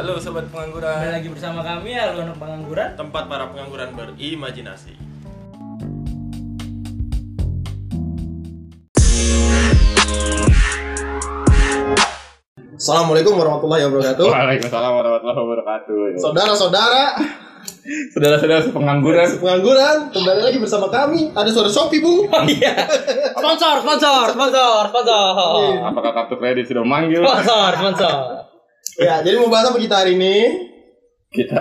Halo sobat Kembali pengangguran, lagi bersama kami ya anak pengangguran. tempat para pengangguran berimajinasi. Assalamualaikum warahmatullahi wabarakatuh. Waalaikumsalam warahmatullahi wabarakatuh. Saudara-saudara, Saudara-saudara pengangguran. pengangguran, kembali lagi bersama kami. Ada suara Shopee, Bung. Oh iya. Sponsor, sponsor, sponsor, sponsor. Apakah kartu kredit sudah manggil? Sponsor, sponsor. Ya, jadi mau bahas apa kita hari ini? Kita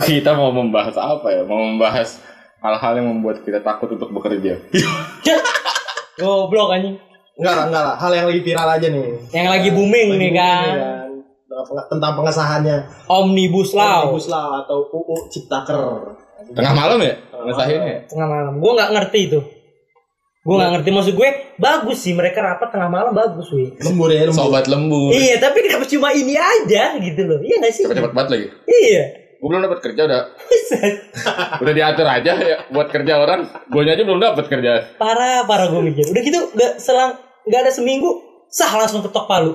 kita mau membahas apa ya? Mau membahas hal-hal yang membuat kita takut untuk bekerja. Goblok anjing. Enggak lah, enggak lah. Hal yang lagi viral aja nih. Yang lagi booming Lagi nih booming kan. Tentang peng- Tentang pengesahannya Omnibus Law. Omnibus Law atau UU Ciptaker. Tengah malam ya? Ngesahinnya. Tengah malam. Gue nggak ngerti itu. Gue nggak ngerti maksud gue bagus sih mereka rapat tengah malam bagus wih. Lembur ya, lembur. Sobat lembur. Iya tapi kenapa cuma ini aja gitu loh. Iya nggak sih? Cepet-cepet banget lagi. Iya. Gue belum dapat kerja udah udah diatur aja ya buat kerja orang. Gue aja belum dapat kerja. Parah, parah gue mikir. Udah gitu nggak selang nggak ada seminggu sah langsung ketok palu.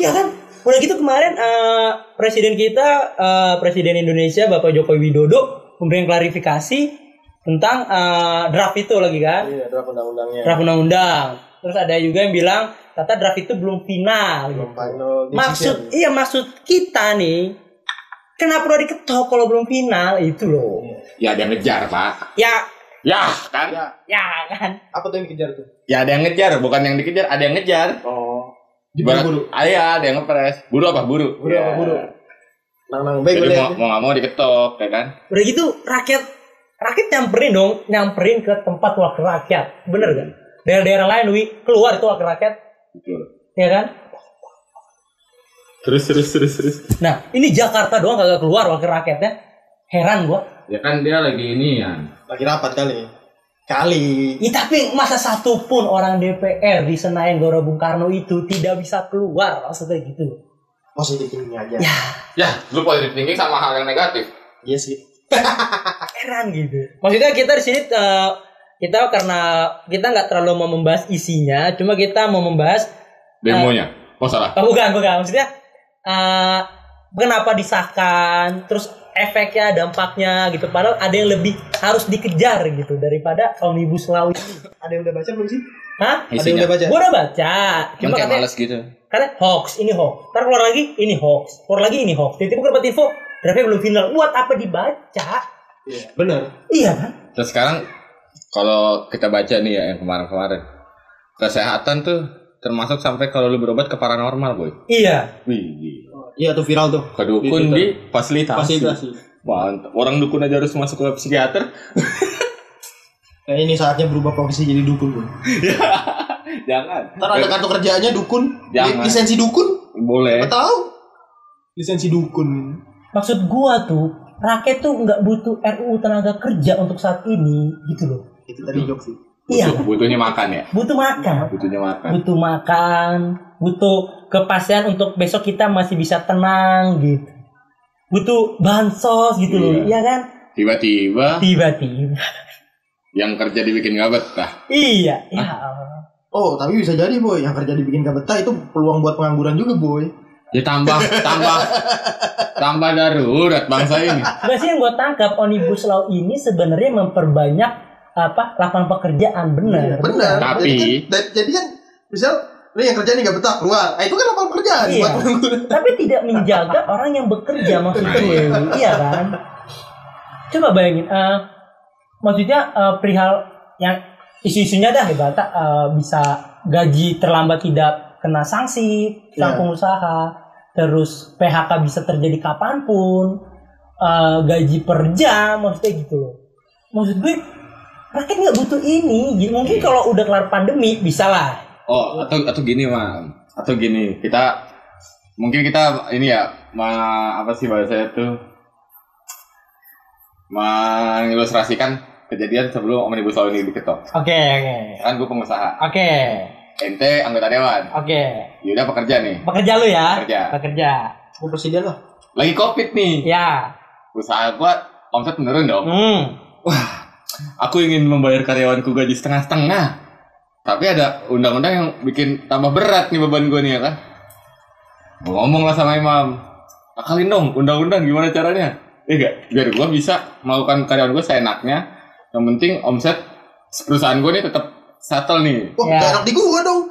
Iya kan? Udah gitu kemarin eh, presiden kita eh, presiden Indonesia Bapak Joko Widodo memberikan klarifikasi tentang eh, draft itu lagi kan, Iya, draft undang-undangnya. draft undang-undang. Terus ada juga yang bilang kata draft itu belum final. Belum gitu. final Maksud decision. iya maksud kita nih kenapa udah diketok kalau belum final itu loh. Ya ada yang ngejar pak. Ya, Ya kan? Ya, ya kan. apa tuh yang dikejar tuh? Ya ada yang ngejar, bukan yang dikejar, ada yang ngejar. Oh. Ibarat- Buru-buru. Ah, iya, ada yang ngepres. Buru apa buru? Buru Ya. apa buru? Nang nang baik Jadi boleh. mau, mau gak mau diketok, ya kan? Udah gitu rakyat rakyat nyamperin dong, nyamperin ke tempat wakil rakyat. Bener kan? Daerah-daerah lain wi keluar itu wakil rakyat, Betul. ya kan? Terus terus terus terus. Nah, ini Jakarta doang kagak keluar wakil rakyatnya. Heran gua. Ya kan dia lagi ini ya. Lagi rapat kali. Kali. Ya, tapi masa satu pun orang DPR di Senayan Gelora Bung Karno itu tidak bisa keluar maksudnya gitu. Positif ini aja. Ya, Ya, lu positif thinking sama hal yang negatif. Iya sih. Heran gitu. Maksudnya kita di sini eh, kita karena kita nggak terlalu mau membahas isinya, cuma kita mau membahas Demonya. Oh salah. Oh, bukan, bukan. Maksudnya eh kenapa disahkan, terus efeknya, dampaknya gitu. Padahal ada yang lebih harus dikejar gitu daripada omnibus law ini. Ada yang udah baca belum sih? Hah? Ada yang udah baca? Gua udah baca. Cuma katanya, gitu. katanya hoax, ini hoax. Ntar keluar lagi, ini hoax. Keluar lagi, ini hoax. Tiba-tiba gua dapat info, draftnya belum final. Buat apa dibaca? Iya. Benar. Iya kan? Terus sekarang kalau kita baca nih ya yang kemarin-kemarin. Kesehatan tuh termasuk sampai kalau lu berobat ke paranormal, boy. Iya. Wih, gila. Iya tuh viral tuh. ke dukun Di di fasilitasi. Fasilitasi. Mantap. Orang dukun aja harus masuk ke psikiater. Nah ini saatnya berubah profesi jadi dukun bro. Jangan. Ntar ada kartu kerjaannya dukun, Jangan. lisensi dukun, Boleh. apa tahu? Lisensi dukun. Maksud gua tuh, rakyat tuh nggak butuh RUU tenaga kerja untuk saat ini gitu loh. Itu tadi jok sih. Iya, Butuh- Butuhnya makan ya. butuh makan. Butuhnya makan. butuh makan, butuh kepastian untuk besok kita masih bisa tenang gitu. Butuh bansos gitu loh, Iya. iya kan? Tiba-tiba Tiba-tiba. yang kerja dibikin gak betah. Iya, ya Allah. Oh tapi bisa jadi boy, yang kerja dibikin gak betah itu peluang buat pengangguran juga boy. Ya tambah, tambah, tambah darurat bangsa ini. Nggak sih yang gue tangkap omnibus law ini sebenarnya memperbanyak apa lapangan pekerjaan benar. Benar. Tapi- Jadi kan, jadi kan misal lu yang kerja nih gak betah keluar, ah, itu kan lapangan pekerjaan Iya. Tapi tidak menjaga orang yang bekerja maksud gue, iya kan? Coba bayangin, eh, maksudnya eh, perihal yang isu-isunya dah ibaratnya eh, bisa gaji terlambat tidak kena sanksi sang Iya. pengusaha, terus PHK bisa terjadi kapan pun, eh, gaji per jam, maksudnya gitu loh. Maksud gue rakyat nggak butuh ini, Gitu. mungkin kalau udah kelar pandemi bisa lah. Oh, atau atau gini, Mam. Atau gini, kita mungkin kita ini ya, ma, apa sih bahasa itu? Mengilustrasikan kejadian sebelum Omnibus Law ini diketok. Oke, oke, Kan gue pengusaha. oke, Ente anggota dewan. oke. Yuda pekerja nih. Pekerja lu ya? Pekerja. Pekerja. Gue presiden lah. Lagi Covid nih. Ya. Usaha gua omset menurun dong. Hmm. Aku ingin membayar karyawanku gaji setengah-setengah. Tapi ada undang-undang yang bikin tambah berat nih beban gue nih ya kan. Gua ngomong lah sama imam. akalin dong undang-undang gimana caranya Iya gak? Biar gue bisa melakukan karyawan gue seenaknya. Yang penting omset perusahaan gue nih tetap settle nih. Wah, Ya. di gua dong.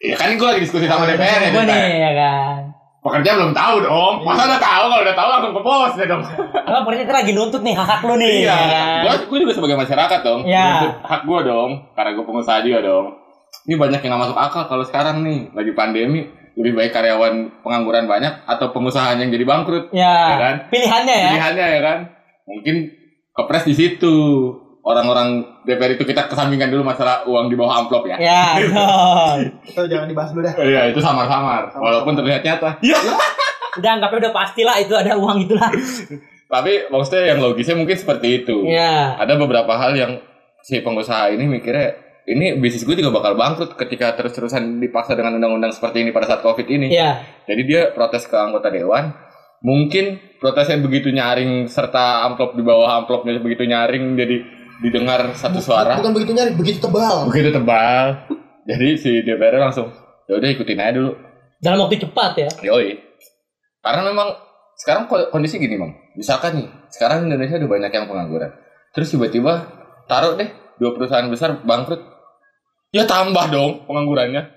Ya kan gue lagi diskusi sama DPR ya. DPR. nih ya kan. Pekerja belum tahu dong. Masa udah tahu kalau udah tahu langsung ke bos deh dong. Kalau pekerja kita lagi nuntut nih hak lu nih. Iya. ya kan? Gue gue juga sebagai masyarakat dong. Iya. Hak gue dong. Karena gue pengusaha juga dong. Ini banyak yang gak masuk akal kalau sekarang nih lagi pandemi. Lebih baik karyawan pengangguran banyak atau pengusaha yang jadi bangkrut. Ya, Ya kan? pilihannya ya. Pilihannya ya kan. Mungkin kepres di situ. Orang-orang DPR itu kita kesampingkan dulu masalah uang di bawah amplop ya. Ya. Itu jangan dibahas dulu dah. Iya itu samar-samar. Walaupun terlihat nyata. Udah anggapnya udah pastilah itu ada uang itulah. Tapi maksudnya yang logisnya mungkin seperti itu. Ya. Ada beberapa hal yang si pengusaha ini mikirnya ini bisnis gue juga bakal bangkrut ketika terus-terusan dipaksa dengan undang-undang seperti ini pada saat covid ini. Ya. Jadi dia protes ke anggota dewan. Mungkin protesnya begitu nyaring serta amplop di bawah amplopnya begitu nyaring jadi didengar satu suara Bukan begitu nyari, begitu tebal. begitu tebal. Jadi si DPR langsung ya udah ikutin aja dulu. Dalam waktu cepat ya. Yoi. Karena memang sekarang ko- kondisi gini, Bang. Misalkan nih, sekarang Indonesia udah banyak yang pengangguran. Terus tiba-tiba taruh deh dua perusahaan besar bangkrut. Ya tambah dong penganggurannya.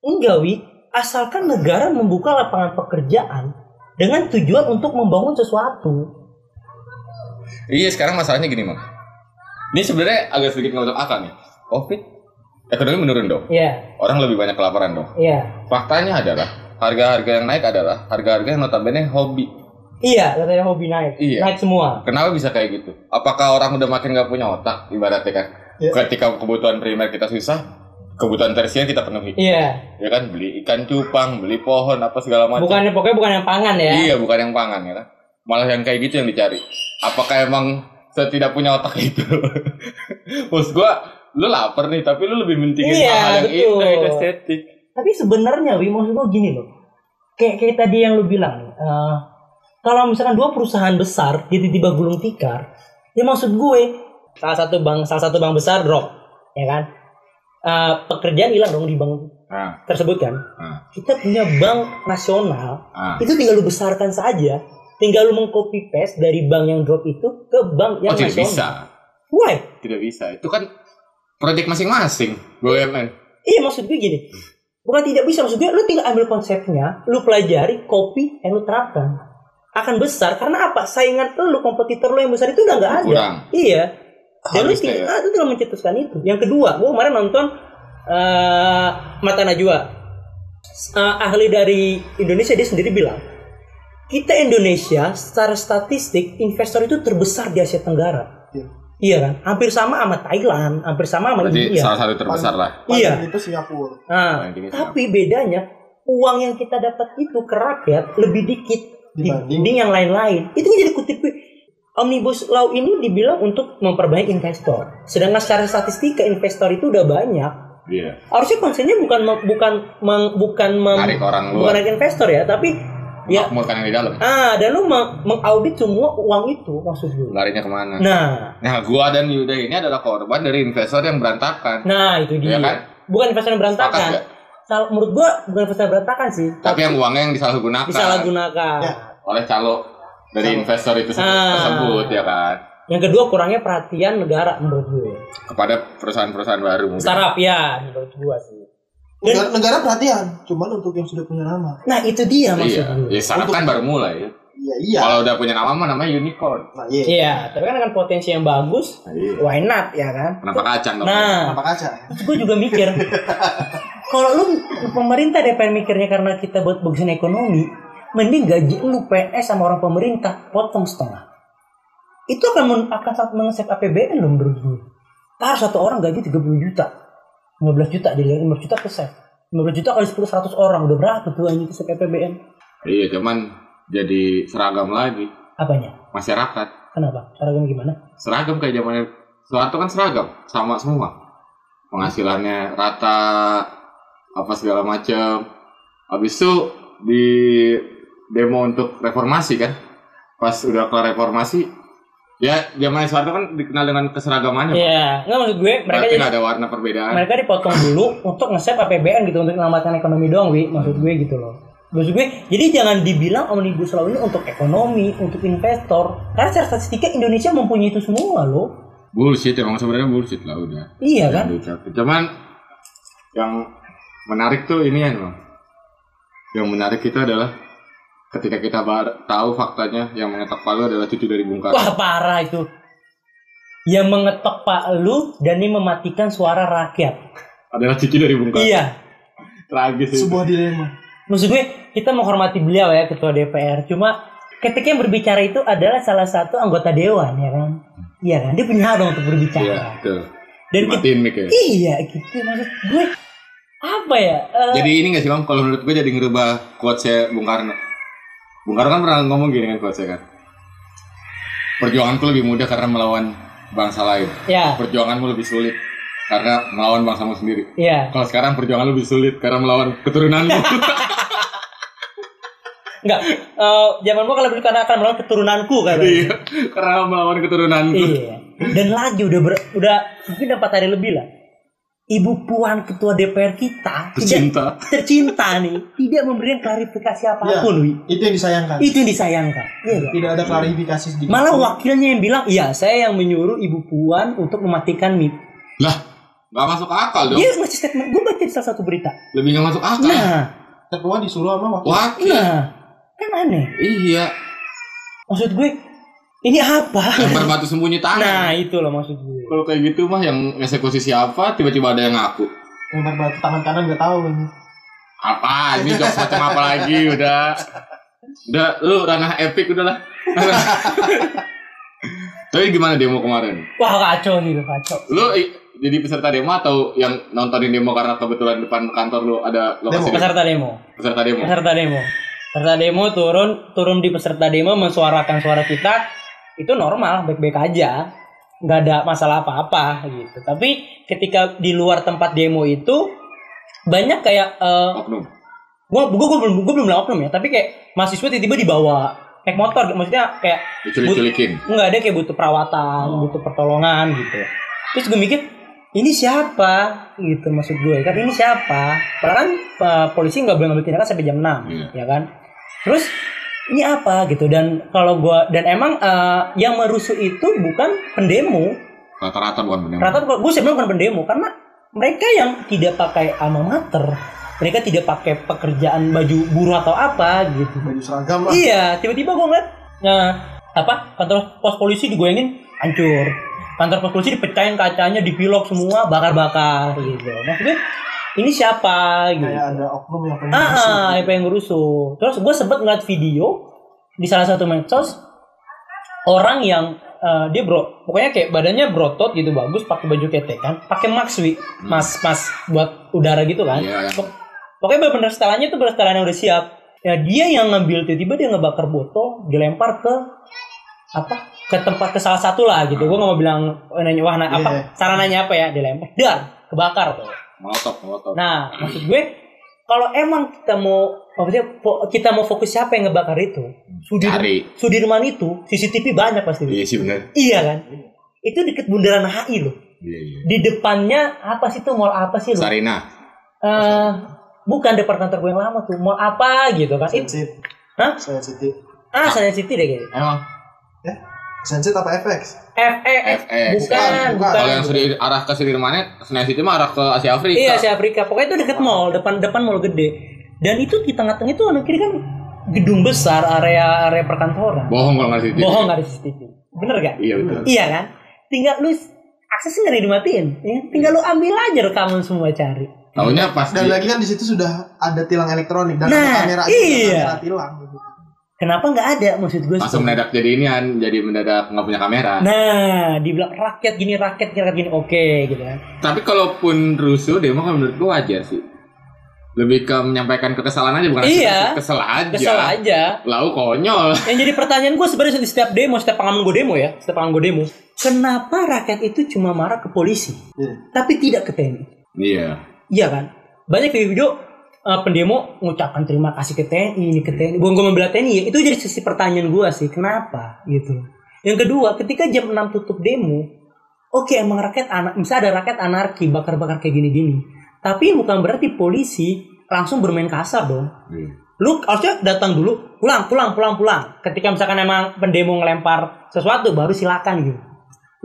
Enggak, Wi. Asalkan negara membuka lapangan pekerjaan dengan tujuan untuk membangun sesuatu. Iya, sekarang masalahnya gini, Bang. Ini sebenarnya agak sedikit nggak masuk akal nih. Covid ekonomi menurun dong. Iya, Orang lebih banyak kelaparan dong. iya. Faktanya adalah harga-harga yang naik adalah harga-harga yang notabene hobi. Iya, katanya hobi naik. Iya. Naik semua. Kenapa bisa kayak gitu? Apakah orang udah makin nggak punya otak ibaratnya kan? Iya. Ketika kebutuhan primer kita susah, kebutuhan tersier kita penuhi. Iya. Ya kan beli ikan cupang, beli pohon apa segala macam. Bukannya pokoknya bukan yang pangan ya. Iya, bukan yang pangan ya kan. Malah yang kayak gitu yang dicari. Apakah emang saya tidak punya otak itu? Maksud gua, lu lapar nih, tapi lu lebih mentingin Iya, hal yang betul. yang estetik. Tapi sebenarnya Wi maksud gue gini loh. Kayak kayak tadi yang lu bilang eh, kalau misalkan dua perusahaan besar tiba-tiba gulung tikar, ya maksud gue salah satu bank salah satu bank besar drop, ya kan? Eh, pekerjaan hilang dong di bank Nah, tersebut kan. nah, Kita punya bank nasional, nah. itu tinggal lu besarkan saja. Tinggal lu mengcopy paste dari bank yang drop itu ke bank yang Oh, tidak nasional. bisa. Why? Tidak bisa. Itu kan proyek masing-masing, BUMN. Iya maksud gue gini. Bukan tidak bisa maksud gue lu tinggal ambil konsepnya, lu pelajari, copy, dan lu terapkan. Akan besar karena apa? Saingan lu, kompetitor lu yang besar itu udah nggak ada. Kurang. Iya. Dan lu Harusnya tinggal, ya. ah, lu tinggal mencetuskan itu. Yang kedua, gue kemarin nonton eh Mata Najwa. Eh, ahli dari Indonesia dia sendiri bilang, kita Indonesia secara statistik investor itu terbesar di Asia Tenggara. Iya. Iya kan? Hampir sama sama Thailand, hampir sama sama Berarti India. salah satu terbesar lah. Iya. Itu Singapura. Nah, tapi bedanya uang yang kita dapat itu ke rakyat lebih dikit Dibanding- dibanding yang lain-lain. Itu jadi kutip Omnibus Law ini dibilang untuk memperbanyak investor. Sedangkan secara statistika investor itu udah banyak. Iya. Harusnya konsepnya bukan bukan bukan mem- Narik orang bukan investor ya, tapi ya Makmurkan yang di dalam. ah dan lu meng- mengaudit semua uang itu maksud gue. Larinya ke mana? Nah, Nah, gua dan Yuda ini adalah korban dari investor yang berantakan. nah itu dia. Iya kan? Bukan investor yang Sepakat berantakan. Sal- menurut gua bukan investor yang berantakan sih. Tapi yang uangnya yang disalahgunakan disalahgunakan. Ya. oleh calo dari Calo. investor itu se- Ah. tersebut ya kan Yang kedua kurangnya perhatian negara menurut gue. kepada perusahaan-perusahaan baru mungkin. Startup ya menurut gua sih. Negara, negara perhatian, cuman untuk yang sudah punya nama. Nah itu dia maksud Iya, gue. ya startup kan baru mulai. ya. Iya, iya. Kalau udah punya nama mah namanya unicorn. Nah, iya. Iya, tapi kan dengan potensi yang bagus, Nah, iya. why not ya kan? Kenapa kacang dong? Nah, Kenapa kaca? terus gue juga mikir, kalau lu pemerintah DPR mikirnya karena kita buat bagusin ekonomi, mending gaji lu PNS sama orang pemerintah potong setengah. Itu akan akan sangat mengeset APBN loh menurut gue. Taruh satu orang gaji 30 juta. 15 juta jadi 15 juta persen. 15 juta kali 10 100 orang udah berapa tuh anjing keset APBN? Iya, cuman jadi seragam lagi Apanya? masyarakat. Kenapa? Caranya gimana? Seragam kayak zamannya Soeharto kan seragam, sama semua. Penghasilannya rata apa segala macam. Habis itu di demo untuk reformasi kan. Pas udah kelar reformasi, ya zamannya Soeharto kan dikenal dengan keseragamannya. Iya, nggak maksud gue mereka Berarti jadi ada warna perbedaan. mereka dipotong dulu untuk nge-save APBN gitu untuk menyelamatkan ekonomi doang, Wi. Maksud gue gitu loh. Maksud gue, jadi jangan dibilang omnibus law ini untuk ekonomi, untuk investor. Karena secara statistika Indonesia mempunyai itu semua loh. Bullshit emang sebenarnya bullshit lah udah. Iya kan? Cuman yang menarik tuh ini ya, Bang. Yang menarik itu adalah ketika kita bar- tahu faktanya yang mengetok palu adalah cucu dari Bung Karno. Wah parah itu. Yang mengetok palu dan ini mematikan suara rakyat. Adalah cucu dari Bung Karno. Iya. Tragis itu. Sebuah dilema. Maksud gue, kita menghormati beliau ya, ketua DPR. Cuma ketika yang berbicara itu adalah salah satu anggota dewan, ya kan? Iya kan? Dia punya hak dong untuk berbicara. Iya, betul. Dan kita, Dimatiin mic ya. iya gitu. Maksud gue, apa ya? eh, Jadi ini gak sih Bang, kalau menurut gue jadi ngerubah quotes Bung Karno. Bung Karno kan pernah ngomong gini kan quotes kan. Perjuanganku lebih mudah karena melawan bangsa lain. ya, Perjuanganmu lebih sulit karena melawan bangsamu sendiri. iya. Kalau sekarang perjuangan lebih sulit karena melawan keturunanmu. Enggak, eh zaman gua kalau dulu karena akan melawan keturunanku kan. iya, karena melawan keturunanku. Iya. Dan lagi udah ber, udah mungkin empat hari lebih lah. Ibu Puan ketua DPR kita Tercinta. tidak tercinta nih, tidak memberikan klarifikasi apa pun, Wi. Itu yang disayangkan. Itu yang disayangkan. Iya nggak? Tidak ada klarifikasi sedikit. Malah wakilnya yang bilang, iya saya yang menyuruh Ibu Puan untuk mematikan MIP. Lah, gak masuk akal dong. Dia ngasih statement, gue baca di salah satu berita. Lebih gak masuk akal. Nah, ketua disuruh sama wakil. Wakil. nah, kan aneh. Iya. Maksud gue, ini apa? Lempar batu sembunyi tangan. Nah, itu loh maksud gue. Kalau kayak gitu mah yang eksekusi siapa tiba-tiba ada yang ngaku. Batu tangan kanan nggak tahu ini. Apa? Ini jokes macam apa lagi? Udah. Udah, lu ranah epic udahlah. Tapi gimana demo kemarin? Wah kacau gitu, kacau. Lu jadi peserta demo atau yang nontonin demo karena kebetulan depan kantor lu ada lokasi Demo. demo? Peserta demo. Peserta demo. Peserta demo. Peserta demo turun turun di peserta demo mensuarakan suara kita itu normal, baik-baik aja. Nggak ada masalah apa-apa gitu. Tapi ketika di luar tempat demo itu banyak kayak Oknum. gua gua gua belum gua belum oknum ya, tapi kayak mahasiswa tiba-tiba dibawa naik motor maksudnya kayak Diculik-culikin. nggak ada kayak butuh perawatan, butuh pertolongan gitu. Terus gue mikir ini siapa gitu maksud gue kan ini siapa? Padahal kan eh, polisi nggak boleh ngambil tindakan sampai jam 6 Iya. ya kan. Terus ini apa gitu dan kalau gua dan emang eh, yang merusuh itu bukan pendemo. Rata-rata bukan pendemo. Rata gue sebenarnya bukan pendemo karena mereka yang tidak pakai alma mater, mereka tidak pakai pekerjaan baju buruh atau apa gitu. Baju seragam lah. Iya, tiba-tiba gue ngeliat nah, apa kantor pos polisi digoyangin hancur. Kantor pos polisi dipecahin kacanya, dipilok semua, bakar-bakar gitu. Maksudnya ini siapa gitu. Kayak ada oknum yang pengen Ah, ah, apa yang ngerusuh. Terus gue sempet ngeliat video di salah satu medsos orang yang eh, dia bro, pokoknya kayak badannya brotot gitu bagus, pakai baju ketek kan, pakai mask wi, mas mas buat udara gitu kan. Iya, yang- Pok- Pokoknya bener setelannya itu bener yang udah siap. Ya dia yang ngambil tiba-tiba dia ngebakar botol, dilempar ke apa ke tempat ke salah satu lah gitu. Gue nggak mau bilang oh, nanya wah nah, apa Iya. sarananya apa ya dilempar, dar kebakar tuh. Molotov, molotov. Nah, maksud gue kalau emang kita mau maksudnya kita mau fokus siapa yang ngebakar itu, Sudir, Cari. Sudirman itu CCTV banyak pasti. Iya sih bener. Iya kan? Itu deket bundaran HI loh. Iya, iya. Di depannya apa sih tuh mall apa sih loh? Sarina. Eh, bukan depan kantor gue yang lama tuh, mall apa gitu kan? It, Sensit. Hah? Sensit. ah, City deh kayaknya. Emang. Sensit apa FX? FX, FX. bukan, Bukan, bukan. Kalau yang sudah arah ke Sudirmannya, Senayan City mah arah ke Asia Afrika. Iya, Asia Afrika. Pokoknya itu deket mall, depan depan mall gede. Dan itu di tengah-tengah itu kanan kiri kan gedung besar, area area perkantoran. Bohong kalau nggak CCTV. Bohong nggak ada CCTV. Bener gak? Iya betul. Iya kan? Tinggal lu aksesnya nggak dimatiin. Ya? Tinggal lu ambil aja rekaman semua cari. Taunya pas Dan lagi kan di situ sudah ada tilang elektronik dan Nah, ada kamera iya. kamera tilang gitu. Kenapa nggak ada maksud gue? langsung mendadak jadi ini kan, jadi mendadak nggak punya kamera. Nah, dibilang rakyat gini, rakyat gini, rakyat gini, oke gitu kan. Tapi kalaupun rusuh, demo kan menurut gua wajar sih. Lebih ke menyampaikan kekesalan aja bukan Iya. kesel aja. Kesel aja. Lau konyol. Yang jadi pertanyaan gue sebenarnya di setiap demo, setiap pengalaman gue demo ya, setiap pengalaman gue demo, kenapa rakyat itu cuma marah ke polisi, Iya. tapi tidak ke TNI? Iya. Iya kan? Banyak video-video uh, pendemo mengucapkan terima kasih ke TNI, ini ke TNI. Gue membela TNI ya, itu jadi sisi pertanyaan gue sih, kenapa gitu. Yang kedua, ketika jam 6 tutup demo, oke emang rakyat anak, misalnya ada rakyat anarki, bakar-bakar kayak gini-gini. Tapi bukan berarti polisi langsung bermain kasar dong. Iya. Lu harusnya datang dulu, pulang, pulang, pulang, pulang. Ketika misalkan emang pendemo ngelempar sesuatu, baru silakan gitu.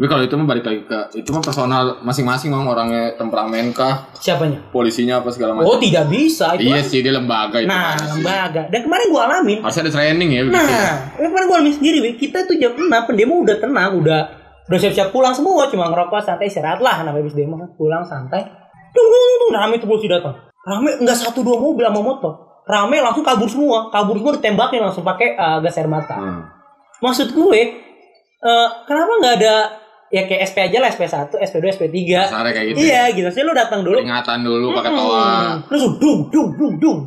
Tapi kalau itu mah balik lagi ke itu mah personal masing-masing mang orangnya temperamen kah, Siapanya? polisinya apa segala Oh macam. tidak bisa itu. iya kan- sih dia lembaga itu. Nah, sih. lembaga. Dan kemarin gua alamin. Harusnya ada training ya begitu. Nah, ini kemarin gua alamin sendiri, Wi. kita tuh jam 6 pendemo udah tenang, udah udah siap-siap pulang semua, cuma ngerokok santai istirahat lah namanya habis demo pulang santai. Dung dung dung, dung, rame tuh polisi datang. Rame enggak satu dua mobil sama motor. Rame langsung kabur semua, kabur semua ditembakin langsung pakai eh, gas air mata. Hmm. Maksud gue eh, kenapa nggak ada ya kayak SP aja lah SP1, SP2, SP3. Kasarnya kayak gitu. Iya, gitu. Sih lu datang dulu. Peringatan dulu pakai toa. Hmm. Terus dung dung dung dung.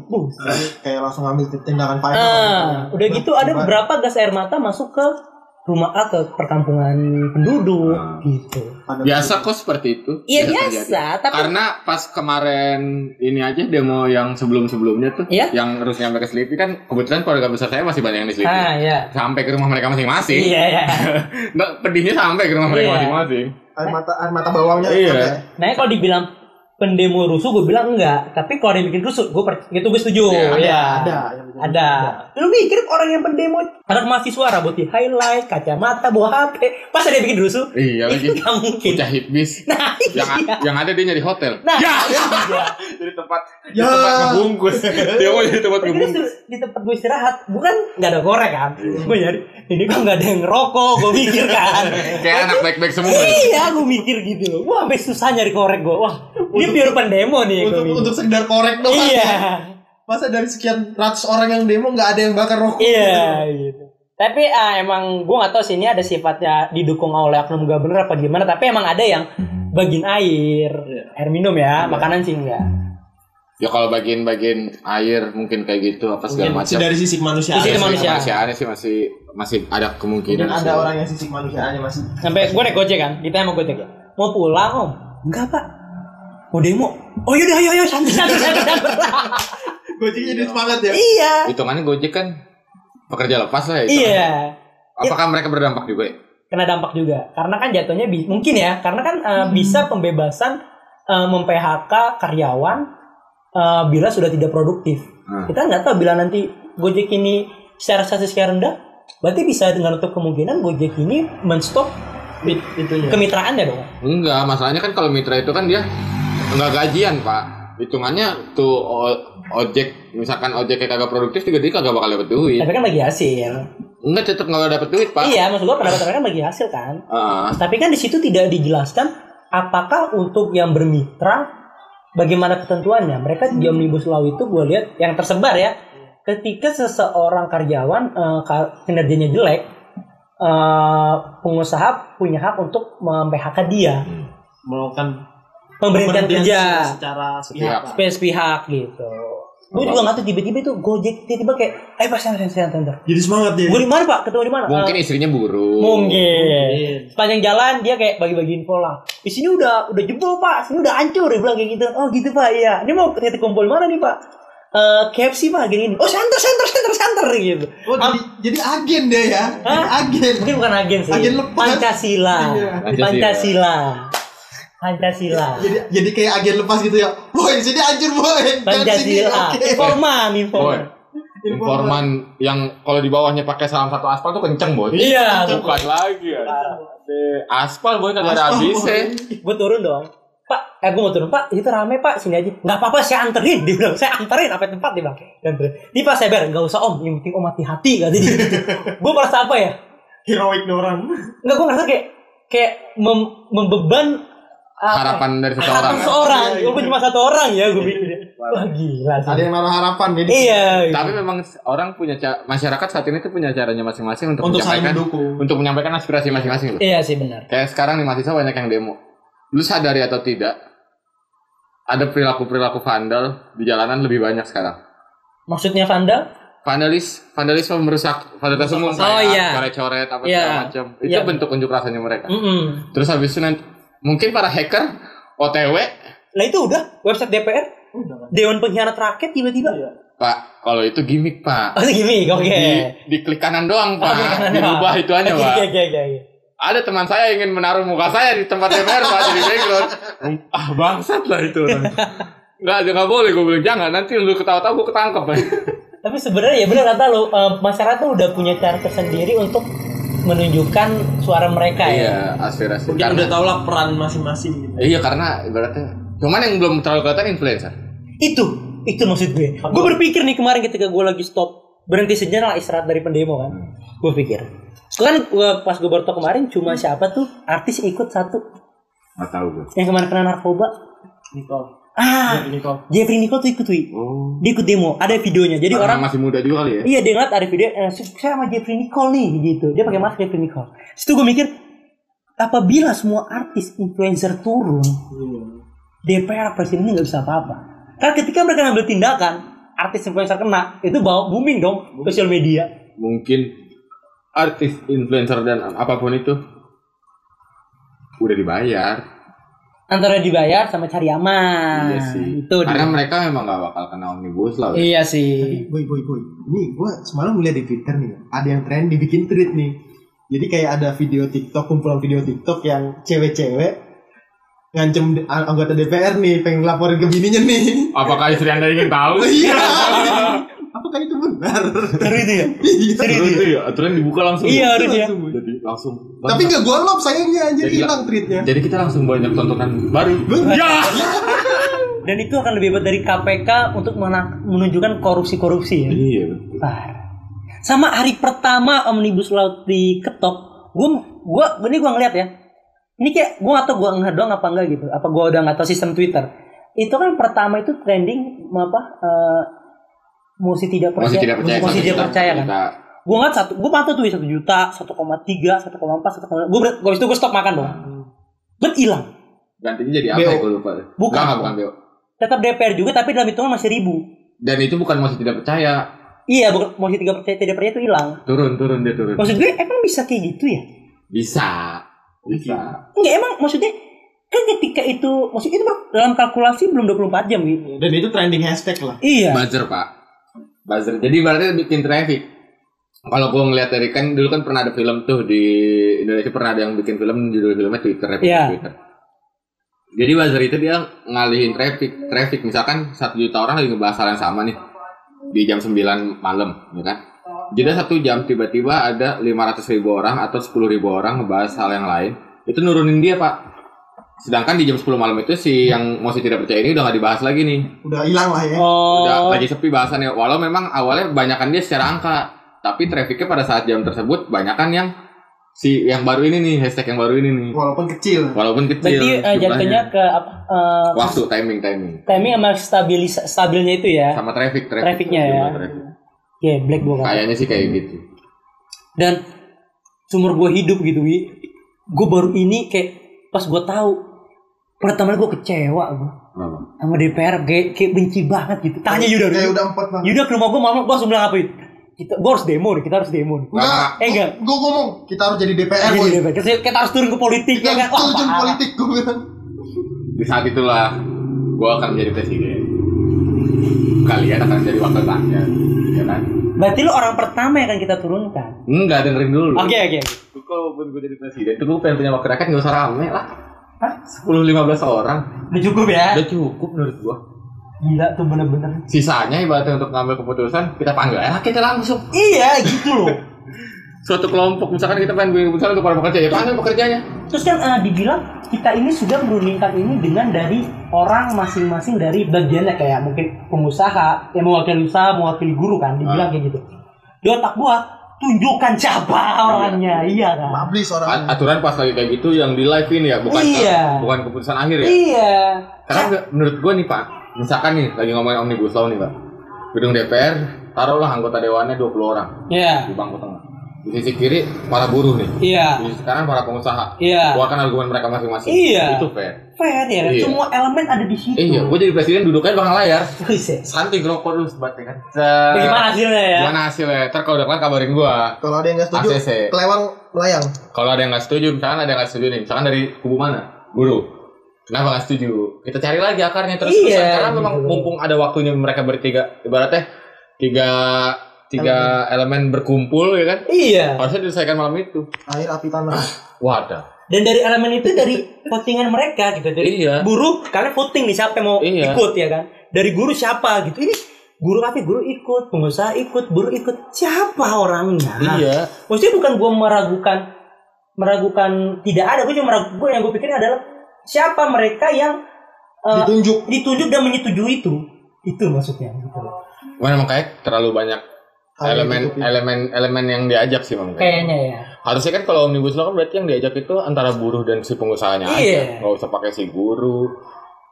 kayak langsung ambil tindakan final Ah, udah gitu ada beberapa gas air mata masuk ke rumah A ke perkampungan penduduk Ah. gitu. Biasa kok seperti itu. Iya terjadi. biasa, tapi Karena pas kemarin ini aja demo yang sebelum-sebelumnya tuh Iya. yang harus nyampe ke Sleepy kan kebetulan keluarga besar saya masih banyak yang di Sleepy. ah ya. Sampai ke rumah mereka masing-masing. Iya ya. Nah, pedihnya sampai ke rumah mereka Iya. masing-masing. air mata air mata bawangnya Iya. ada. Nah, kalau dibilang pendemo rusuh gue bilang enggak, tapi kalau yang bikin rusuh gue per- itu gue setuju. Iya, Iya. ada ada yang bikin Ada. Lu mikir orang yang pendemo anak mahasiswa rambut di highlight, kacamata, bawa HP, pas ada yang bikin rusuh? Iya lagi. Gak mungkin. Bocah hipbis. Nah, yang iya. yang ada dia nyari hotel. Nah, ya. iya. jadi tempat Ya. tempat ngebungkus. dia mau jadi tempat ngebungkus. di tempat gue istirahat, bukan nggak ada korek kan? Gue nyari, ini kok nggak ada yang ngerokok, gue mikir kan. Kayak anak baik-baik semua. iya, gue mikir gitu loh. Wah, sampai susah nyari korek gue. Wah, dia biar pendemo nih. untuk untuk sekedar korek doang iya, masa dari sekian ratus orang yang demo nggak ada yang bakar rokok iya gitu. Tapi ah, emang gue gak tahu sih ini ada sifatnya didukung oleh oknum gubernur apa gimana. Tapi emang ada yang bagiin air, air minum ya, makanan sih enggak. Ya kalau bagian-bagian air mungkin kayak gitu apa segala Mungkin macam. dari sisi kemanusiaan Sisi kemanusiaan. kemanusiaannya sih masih masih ada kemungkinan. mungkin sih. ada orang yang sisi kemanusiaannya masih Sampai gue naik gojek kan, ditanya sama gojek ya, mau pulang om? Enggak pak, mau demo. Oh yaudah ayo ayo santai santai santai. Gojeknya jadi semangat ya iya, Hitungannya Gojek kan pekerja lepas lah ya. hitungannya. iya. Apakah mereka berdampak juga ya? Kena dampak juga, karena kan jatuhnya bi- mungkin ya, karena kan eh, bisa pembebasan eh, mem-PHK karyawan eh, bila sudah tidak produktif. Hmm. Kita nggak tahu bila nanti Gojek ini secara statistiknya rendah, berarti bisa dengan untuk kemungkinan Gojek ini menstop Bit, itunya kemitraannya dong. Enggak, masalahnya kan kalau mitra itu kan dia enggak gajian, Pak. Hitungannya tuh o- ojek, misalkan ojeknya kagak produktif juga dia kagak bakal dapet duit. Tapi kan bagi hasil. Enggak tetap enggak dapet duit, Pak. Iya, maksud gua pendapatan mereka bagi hasil kan. Ah, Tapi kan di situ tidak dijelaskan apakah untuk yang bermitra bagaimana ketentuannya. Mereka di omnibus law itu gue lihat yang tersebar ya. Ketika seseorang karyawan eh, ka- kinerjanya jelek, eh, pengusaha punya hak untuk mem-PHK dia, melakukan memberhentikan pemberhentian kerja secara Sepihak. sepihak space pihak gitu. Gue juga nggak tahu tiba-tiba itu Gojek tiba-tiba kayak, eh pas santai santai santai. jadi semangat dia Gue di mana pak? Ketemu di mana? mungkin istrinya buruh. Mungkin. Sepanjang jalan dia kayak bagi-bagi info lah. Di sini udah udah jebol pak, sini udah hancur dia bilang kayak gitu. Oh gitu pak, iya. Ini mau titik kumpul mana nih pak? Eh KFC pak gini gini. Oh center center center center gitu. oh jadi, jadi agen dia ya Hah? agen Mungkin bukan agen sih. Agen lepas. Pancasila. Iya. Pancasila. Pancasila. jadi jadi kayak agen lepas gitu ya boy sini hancur boy Jangan sini, Pancasila. oke. Informan, Boy, informan. informan yang kalau di bawahnya pakai salam satu aspal tuh kenceng, Boy. Iya. Bukan lagi ya. Aspal, Boy, kagak ada habisnya. Gue turun dong. Pak, eh gue mau turun pak, itu rame pak, sini aja. Nggak apa-apa, saya anterin. Dia bilang, saya anterin sampai tempat dia bilang. Anterin. Ini pak saya bayar, nggak usah om, yang penting om hati-hati kata dia. gue merasa apa ya? heroik orang Enggak, gue ngerasa kayak kayak mem- membeban apa? Harapan dari seseorang. harapan ya. seorang. Iya, iya. Walaupun cuma satu orang ya, gue pikir. Wah gila sih. ada yang naruh harapan jadi Iya. Tapi memang orang punya masyarakat saat ini tuh punya caranya masing-masing untuk, untuk menyampaikan mendukung untuk menyampaikan aspirasi masing-masing. loh. Iya sih benar. Kayak sekarang nih mahasiswa banyak yang demo. Lu sadari atau tidak? Ada perilaku-perilaku vandal di jalanan lebih banyak sekarang. Maksudnya Vandal? Vandalis, vandalisme merusak fasilitas umum Oh, kayak iya. coret-coret apa Iya. segala macam. Itu Iya. bentuk unjuk rasanya mereka. Mm Terus habis itu nanti mungkin para hacker OTW, Lah itu udah website DPR, Dewan Pengkhianat Rakyat tiba-tiba. Pak, kalau itu gimmick, Pak. Oh itu gini, oke. Di, di klik kanan doang, Pak. Oh, kanan Dirubah doang. itu aja, Oke, Pak. Oke oke oke. Ada teman saya ingin menaruh muka saya di tempat DPR, Pak, jadi background. Ah, bangsat lah itu. Nggak, nggak boleh gue bilang jangan. Nanti lu ketawa-tawa gue ketangkep. Pak. Tapi sebenarnya ya benar kata lo, eh, masyarakat tuh udah punya cara tersendiri untuk menunjukkan suara mereka ya. Iya, aspirasi. Mungkin Karena- udah tau lah peran masing-masing gitu. Iya karena ibaratnya cuman yang belum terlalu kelihatan influencer. Itu, itu maksud gue. Gue berpikir nih kemarin ketika gue lagi stop berhenti sejenak istirahat dari pendemo kan. Gue pikir. Kan gua, pas gue baru tau kemarin cuma siapa tuh artis ikut satu Nggak tahu gue. yang kemarin kena narkoba. Nicole. Ah, Nicole. Jeffrey Nicole tuh ikut wi. Oh. Dia ikut demo, ada videonya. Jadi Orang orang masih muda juga kali ya. Iya dia ngeliat ada video eh, saya sama Jeffrey Nicole nih gitu. Dia pakai masker Jeffrey Nicole. Situ gue mikir apabila semua artis influencer turun, DPR presiden ini nggak bisa apa-apa. Karena ketika mereka ngambil tindakan, artis influencer kena, itu bawa booming dong sosial media. Mungkin artis influencer dan apa pun itu udah dibayar. Antara dibayar sama cari aman. iya sih. Itu dia. Karena mereka emang gak bakal kena omnibus law. ya. Iya sih. Boy, boy, boy. Ini gue semalam ngeliat di Twitter nih. Ada yang tren dibikin tweet nih. Jadi kayak ada video TikTok, kumpulan video TikTok yang cewek-cewek ngancem anggota DPR nih, pengen laporin ke bininya nih. Apakah istri anda ingin tahu? Iya. Itu benar? Seru itu ya. Iya. Seru tuh ya, aturan dibuka langsung. Iya harus ya. Langsung. Jadi langsung. Tapi nggak gua love sayangnya anjir Jadi hilang tweetnya. Jadi kita langsung banyak tontonan baru. Ya. Dan itu akan lebih hebat dari KPK untuk menunjukkan korupsi-korupsi ya. Iya. Parah. Sama hari pertama omnibus law diketok, gue gua ini gue ngeliat ya. Ini kayak gue gak tau gue ngeliat doang apa enggak gitu. Apa gue udah gak tau sistem Twitter. Itu kan pertama itu trending apa? eh musik tidak percaya. Masih tidak percaya. Musik satu tidak percaya kan. Gue ngeliat satu, gue pantau tuh satu juta, satu koma tiga, satu koma empat, satu koma. Gue gue itu gue stop makan dong. Bet hilang. Gantinya jadi apa ya gue lupa. Bukan. Enggak, bukan BO. Tetap DPR juga tapi dalam hitungan masih ribu. Dan itu bukan masih tidak percaya. Iya, bukan musik tidak percaya tidak percaya itu hilang. Turun, turun dia turun. Maksud gue emang bisa kayak gitu ya? Bisa. Bisa. Enggak emang maksudnya kan ketika itu maksudnya itu dalam kalkulasi belum 24 jam gitu. Dan itu trending hashtag lah. Iya. Buzzer, Pak. Buzzer. Jadi berarti bikin traffic. Kalau gue ngeliat dari kan dulu kan pernah ada film tuh di Indonesia pernah ada yang bikin film judul filmnya Twitter ya, Iya. Twitter. Jadi buzzer itu dia ngalihin traffic, traffic misalkan satu juta orang lagi ngebahas hal yang sama nih di jam 9 malam, ya kan? Jadi satu jam tiba-tiba ada 500 ribu orang atau 10 ribu orang ngebahas hal yang lain, itu nurunin dia pak. Sedangkan di jam 10 malam itu si yang masih tidak percaya ini udah nggak dibahas lagi nih Udah hilang lah ya. Oh. udah lagi sepi bahasannya walau memang awalnya banyakan dia secara angka tapi trafficnya pada saat jam tersebut banyakan yang si yang baru ini nih hashtag yang baru ini nih Walaupun kecil. walaupun kecil Berarti jumlahnya. jatuhnya ke apa eh, waktu timing timing timing sama stabilis stabilnya itu ya. sama traffic traffic Trafficnya ya. traffic. Oke, black gua kata. kayaknya sih kayak gitu Dan sumur gue hidup gitu, Wi. Gue baru ini kayak pas gue tahu pertama gue kecewa gue Kenapa? sama DPR kayak, kayak benci banget gitu. Tanya Yuda Kayak dulu. udah empat banget. Yuda ke rumah gue mama gue bilang apa itu? Kita gue harus demo nih, kita harus demo nih. Enggak. Eh, enggak. Gue ngomong kita harus jadi DPR Jadi. DPR. Kita, kita harus turun ke politik Kita ya kan? politik gue bilang. di saat itulah gua akan menjadi presiden kalian akan menjadi wakil rakyat ya kan Berarti lu orang pertama yang akan kita turunkan. enggak dengerin dulu Oke oke. Gua kalau pun gue jadi presiden itu gue pengen punya wakil rakyat nggak usah rame lah Hah? 10-15 orang Udah cukup ya? udah cukup menurut gua Gila tuh bener-bener. sisanya ibaratnya untuk ngambil keputusan kita panggil aja kita langsung Iya gitu loh. suatu kelompok misalkan kita pengen bikin keputusan untuk para pekerja ya panggil pekerjanya Terus kan eh, dibilang kita ini sudah merundingkan ini dengan dari orang masing-masing dari bagiannya kayak mungkin pengusaha yang mewakili usaha, mewakili guru kan dibilang kayak gitu. Di otak gua tunjukkan siapa orangnya, iya kan? Publish A- orang. aturan pas lagi kayak gitu yang di live ini ya bukan Iya. bukan keputusan akhir ya Iya. karena menurut gua nih pak misalkan nih lagi ngomongin omnibus law nih pak gedung DPR taruhlah anggota dewannya 20 orang Iya. di bangku tengah di sisi kiri para buruh nih Iya. di sisi kanan para pengusaha Iya. keluarkan argumen mereka masing-masing Iya. itu fair Fair ya, kan? Iya. semua elemen ada di situ. eh, iya gua jadi presiden duduknya di belakang layar santai ngerokok dulu sebat kan Set. Bagaimana hasilnya ya? gimana hasilnya ntar kalau udah kelar kabarin gua Kalau ada yang nggak setuju, ACC. kelewang melayang. kalau ada yang nggak setuju misalkan ada yang nggak setuju nih misalkan dari kubu mana buruh kenapa nggak setuju kita cari lagi akarnya terus Iya, karena memang mumpung ada waktunya mereka bertiga ibaratnya tiga tiga elemen berkumpul ya kan Iya. harusnya diselesaikan malam itu Air api tanah. wadah Dan dari elemen itu dari votingan mereka gitu. Dari Iya. buruh kalian voting nih siapa yang mau Iya. ikut ya kan. Dari guru siapa gitu. Ini Guru apa? Guru ikut, pengusaha ikut, buruh ikut. Siapa orangnya? Iya. Maksudnya bukan gue meragukan meragukan tidak ada, gue cuma meragukan yang gue pikirin adalah siapa mereka yang eh, Ditunjuk. ditunjuk dan menyetujui itu. Itu maksudnya gitu. Mana makanya terlalu banyak elemen elemen elemen yang diajak sih Bang. Kayaknya ya. Harusnya kan kalau omnibus law kan berarti yang diajak itu antara buruh dan si pengusahanya Iya. aja. Nggak usah pakai si guru,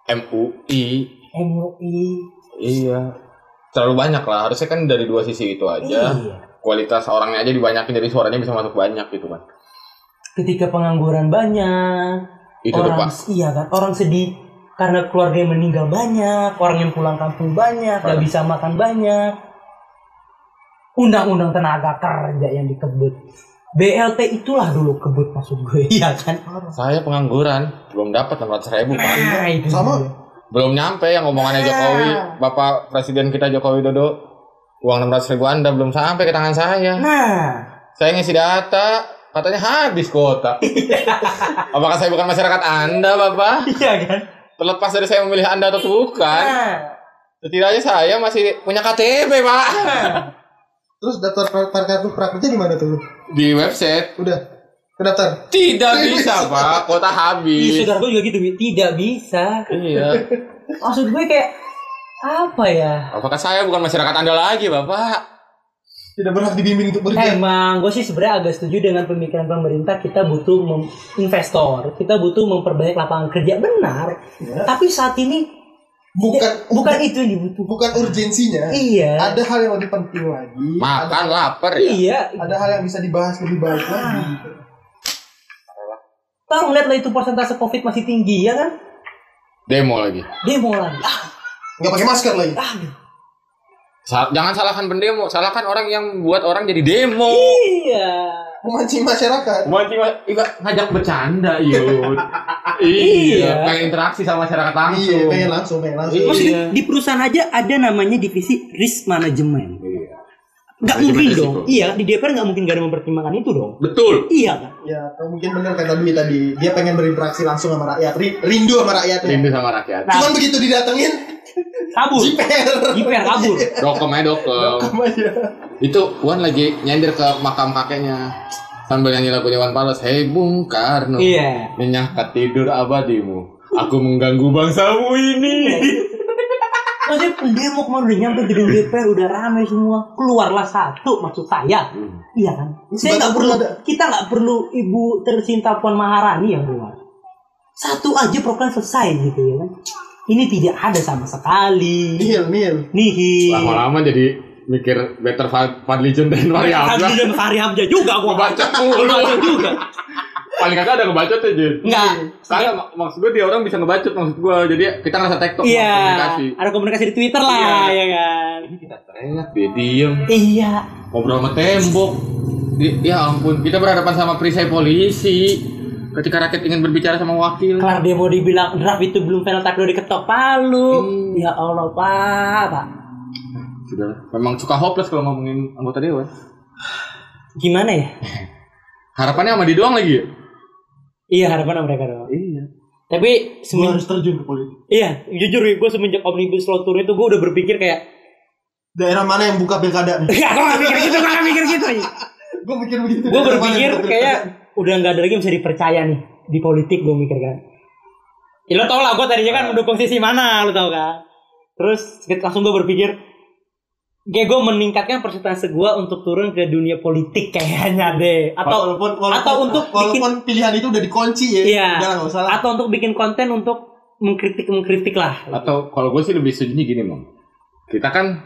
MUI. MUI. Iya. Terlalu banyak lah. Harusnya kan dari dua sisi itu aja. Iya. Kualitas orangnya aja dibanyakin jadi suaranya bisa masuk banyak gitu kan. Ketika pengangguran banyak, Itu orang Pak. iya kan, orang sedih karena keluarga yang meninggal banyak, orang yang pulang kampung banyak, nggak Parah. bisa makan banyak. Undang-undang tenaga kerja yang dikebut. BLT itulah dulu kebut maksud gue, iya kan? Saya pengangguran, belum dapat 600 ribu Pak. Nah, itu Sama. dia. Belum nyampe yang omongannya Jokowi, Bapak Presiden kita Jokowi Dodo. Uang 600 ribu Anda belum sampai ke tangan saya. Nah, Saya ngisi data, katanya habis kuota. Apakah saya bukan masyarakat Anda, Bapak? iya kan? Terlepas dari saya memilih Anda atau bukan, Nah, setidaknya saya masih punya KTP, Pak. Terus daftar pra- kartu prakerja di mana tuh? Di website Udah. Kedaftar. tidak bisa, Pak. Kuota Iya, habis. saudara gue juga gitu, Bi. tidak bisa. Iya. Maksud gue kayak apa ya? Apakah saya bukan masyarakat Anda lagi, Bapak? Tidak berhak dibimbing untuk bekerja. Emang gue sih sebenarnya agak setuju dengan pemikiran pemerintah kita butuh investor, kita butuh memperbanyak lapangan kerja benar. Ya. Tapi saat ini Bukan bukan itu yang dibutuhkan. bukan urgensinya. Iya. Ada hal yang lebih penting lagi. Makan lapar ya. Iya. Ada hal yang bisa dibahas lebih baik lagi. Tahu ngeliat lah itu persentase covid masih tinggi ya kan? Demo lagi. Demo lagi. Ah, Nggak pakai masker lagi. ah. Sa- jangan salahkan pendemo, salahkan orang yang buat orang jadi demo. Iya. Memancing masyarakat. Mancing iba ngajak bercanda, yud. Iya. iya, pengen interaksi sama masyarakat Iya, langsung. pengen langsung, pengen langsung. Iya. Maksudnya di perusahaan aja ada namanya divisi risk management. Iya. Nggak Manajemen mungkin risiko. dong. Iya, di DPR nggak mungkin gak ada mempertimbangkan itu dong. Betul. Iya kan? Ya, atau mungkin benar kata Dwi tadi. Dia pengen berinteraksi langsung sama rakyat. Ri- Rindu sama rakyatnya. Rindu sama rakyat. Nah. Cuman begitu didatengin, Kabur. jiper. Jiper kabur. Dokem aja dokem. Itu Wan lagi nyender ke makam kakeknya sambil nyanyi lagu Dewan Pales. Hei Bung Karno. Iya. Nyenyak tidur abadimu. Aku mengganggu bangsamu ini. Maksudnya pendemo kemarin udah nyampe gedung DPR udah rame semua. Keluarlah satu maksud saya. Hmm. Iya kan? Saya nggak perlu kita nggak perlu ibu tercinta Puan Maharani yang keluar. Satu aja program selesai gitu ya kan. Ini tidak ada sama sekali. Nihil, nihil. Nihil. Lama-lama jadi mikir better Fad- Fadli John dan Fahri Fadli Hamzah. dan Fahri Hamzah juga gua Ngebacot mulu. Ngebacot juga. Paling kagak ada ngebacot aja. Enggak. Mak- maksud gue dia orang bisa ngebacot maksud gue. Jadi kita ngerasa tektok Iya, komunikasi. ada komunikasi di Twitter lah, ya kan. Kita tengok dia diem Iya. ngobrol sama tembok. Di- ya ampun, kita berhadapan sama perisai polisi. Ketika rakyat ingin berbicara sama wakil. Kelar demo dibilang draft itu belum final tapi udah diketok palu. Hmm. Ya Allah, Pak, Pak. Sudah, memang suka hopeless kalau ngomongin anggota dewan. Gimana ya? Harapannya sama dia doang lagi ya? Iya harapan mereka dong. Iya. Tapi semenjak harus terjun ke politik. iya jujur gue semenjak omnibus law turun itu gue udah berpikir kayak Daerah mana yang buka pilkada nih? Enggak, gue gak mikir gitu, gue gak mikir gitu. Gue mikir begitu. Gue berpikir kayak? Udah nggak ada lagi yang bisa dipercaya nih di politik gue mikir kan. Ya lo tau lah, gue tadinya kan mendukung sisi mana, lo tau kan. Terus langsung gue berpikir, kayak gue meningkatkan persentase gue untuk turun ke dunia politik kayaknya deh. Atau walaupun, walaupun, atau untuk walaupun pilihan itu udah dikunci ya. Iya. Udah usah lah. atau untuk bikin konten untuk mengkritik mengkritik lah. Atau kalau gue sih lebih setuju gini, Bang. Kita kan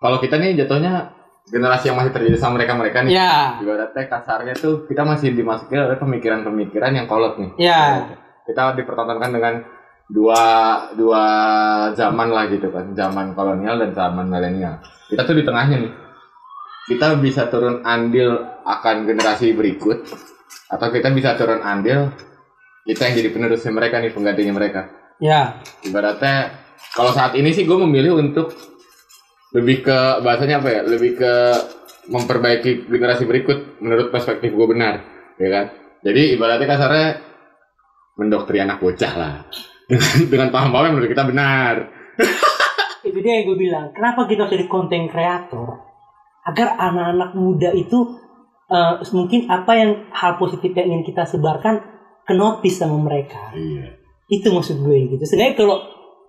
kalau kita nih jatuhnya generasi yang masih terjadi sama mereka-mereka nih. Ya, Ibaratnya kasarnya tuh kita masih dimasuki oleh pemikiran-pemikiran yang kolot nih. ya, Kita dipertontonkan dengan dua dua zaman lah gitu kan, zaman kolonial dan zaman milenial. Kita tuh di tengahnya nih. Kita bisa turun andil akan generasi berikut atau kita bisa turun andil kita yang jadi penerusnya mereka nih penggantinya mereka. ya. Ibaratnya kalau saat ini sih gue memilih untuk lebih ke bahasanya apa ya? Lebih ke memperbaiki generasi berikut menurut perspektif gue benar, ya kan? Jadi ibaratnya kasarnya mendoktrin anak bocah lah dengan, dengan paham-paham yang menurut kita benar. Itu Jadi yang gue bilang, kenapa kita harus jadi konten kreator? Agar anak-anak muda itu eh, mungkin apa yang hal positif yang ingin kita sebarkan ke notice sama mereka. Iya. Itu maksud gue gitu. Sebenarnya kalau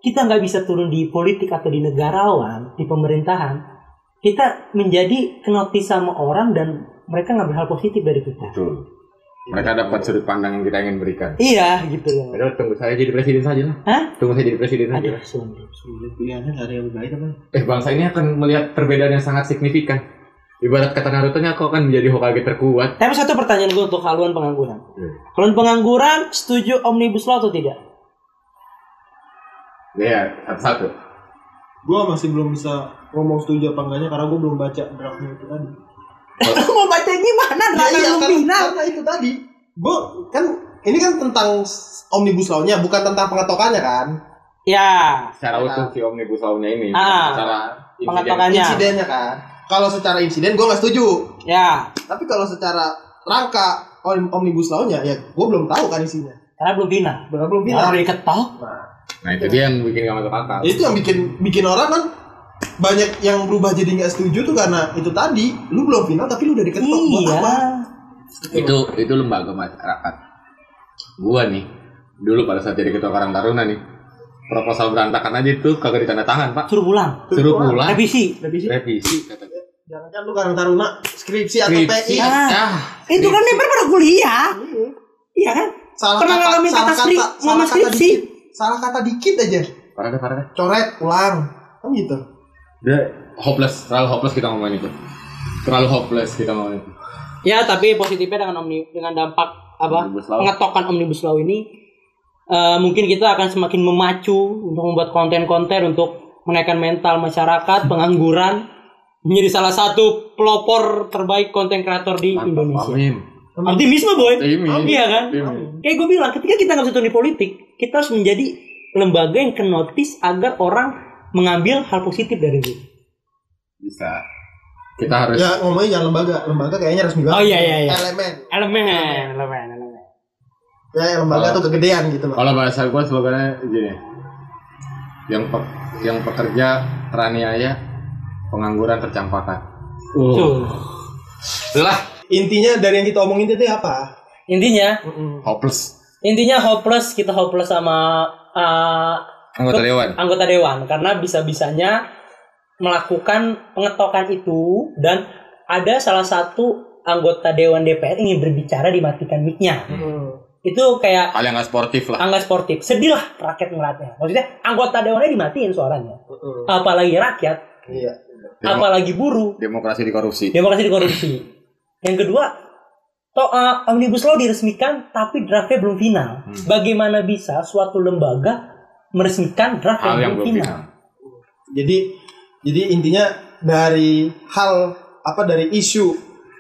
kita nggak bisa turun di politik atau di negarawan, di pemerintahan, kita menjadi kenotis sama orang dan mereka ngambil hal positif dari kita. Betul. Mereka dapat sudut pandang yang kita ingin berikan. Iya, gitu loh. Udah tunggu saya jadi presiden saja lah. Hah? Tunggu saya jadi presiden saja. Aduh, sulit. Pilihannya nggak ada yang baik apa? Eh bangsa ini akan melihat perbedaan yang sangat signifikan. Ibarat kata Naruto nya kau akan menjadi Hokage terkuat. Tapi satu pertanyaan gue untuk haluan pengangguran. Hmm. Haluan pengangguran setuju omnibus law atau tidak? Ya, satu-satu. Gua masih belum bisa ngomong setuju apa enggaknya karena gua belum baca draftnya itu tadi. Mau baca gimana? Ya, iya, karena, karena itu tadi. Gua kan ini kan tentang omnibus law-nya bukan tentang pengetokannya kan. Ya, Secara utuh si Omnibus Law-nya ini. Ah. Secara pengetokannya. Insidennya kan. Kalau secara insiden gua nggak setuju. Ya, Tapi kalau secara rangka om- omnibus law-nya ya gua belum tahu kan isinya. Karena belum final. Benar belum Final final. diketok. Nah, Nah itu dia yang bikin gak masuk akal. itu yang bikin bikin orang kan banyak yang berubah jadi nggak setuju tuh karena itu tadi lu belum final tapi lu udah diketok buat Iya. apa? itu itu lembaga masyarakat. Gua nih dulu pada saat jadi ketua Karang Taruna nih proposal berantakan aja itu kagak ditanda tangan pak. Suruh pulang. Suruh pulang. Revisi. Revisi. Revisi kata gue. Jangan kan lu karang taruna skripsi atau Skripsi. PI. Ah. Ah, Itu kan member pada kuliah. Iya kan? Salah Pernah kata, ngalamin salah kata kata, skri- salah kata skripsi? dikit. Salah kata dikit aja. parah deh parah deh. Coret, ulang. Kan gitu. Udah hopeless, terlalu hopeless kita ngomongin itu. Terlalu hopeless kita ngomongin itu. Ya, tapi positifnya dengan omni dengan dampak apa? Omnibus Law. Pengetokan omnibus law ini eh, mungkin kita akan semakin memacu untuk membuat konten-konten untuk menaikkan mental masyarakat, pengangguran menjadi salah satu pelopor terbaik konten kreator di Mantap, Indonesia. Amin. Optimisme boy. Amin. Iya kan? Amin. Kayak gue bilang, ketika kita nggak bisa turun di politik, kita harus menjadi lembaga yang kenotis agar orang mengambil hal positif dari itu. Bisa. Kita harus Ya ngomongnya jangan lembaga. Lembaga kayaknya resmi banget. Oh iya iya iya. Elemen. Elemen, elemen, elemen. Ya lembaga Kalau- tuh kegedean gitu loh. Kalau bahasa gue slogannya gini. Yang pe- yang pekerja teraniaya, pengangguran tercampakkan. Uh. Tuh. Itulah Intinya dari yang kita omongin itu apa? Intinya, hopeless. intinya hopeless kita hopeless sama uh, Anggota dewan. anggota dewan karena bisa-bisanya melakukan pengetokan itu dan ada salah satu anggota dewan DPR ingin berbicara dimatikan mic-nya. Itu kayak Hal yang gak sportif lah. angga sportif. Sedih lah rakyat ngeliatnya. Maksudnya anggota dewannya dimatiin suaranya. Apalagi rakyat, Iya. Demo- apalagi buruh, demokrasi dikorupsi. demokrasi dikorupsi. Yang kedua, toh uh, omnibus law diresmikan tapi draftnya belum final. Hmm. Bagaimana bisa suatu lembaga meresmikan draft Hal yang belum belum final? final. Jadi jadi intinya dari hal apa dari isu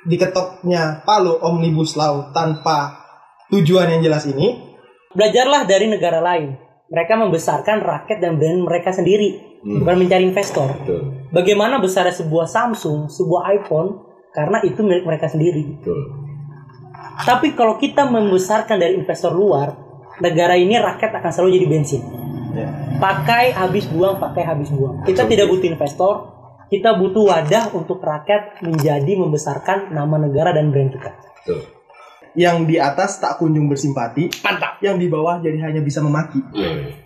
diketoknya Palu omnibus law tanpa tujuan yang jelas ini Belajarlah dari negara lain. Mereka membesarkan rakyat dan brand mereka sendiri, Hmm. bukan mencari investor. Betul. Bagaimana besarnya sebuah Samsung, sebuah iPhone karena itu milik mereka sendiri. Betul. Tapi kalau kita membesarkan dari investor luar, negara ini rakyat akan selalu jadi bensin. Pakai habis buang, pakai habis buang. Kita tidak butuh investor, kita butuh wadah untuk rakyat menjadi membesarkan nama negara dan brand kita. Betul. yang di atas tak kunjung bersimpati, Mantap. yang di bawah jadi hanya bisa memaki. Iya.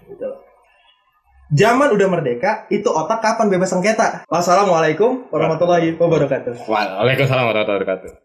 Zaman udah merdeka, itu otak kapan bebas sengketa? Wassalamualaikum warahmatullahi wabarakatuh. Waalaikumsalam warahmatullahi wabarakatuh.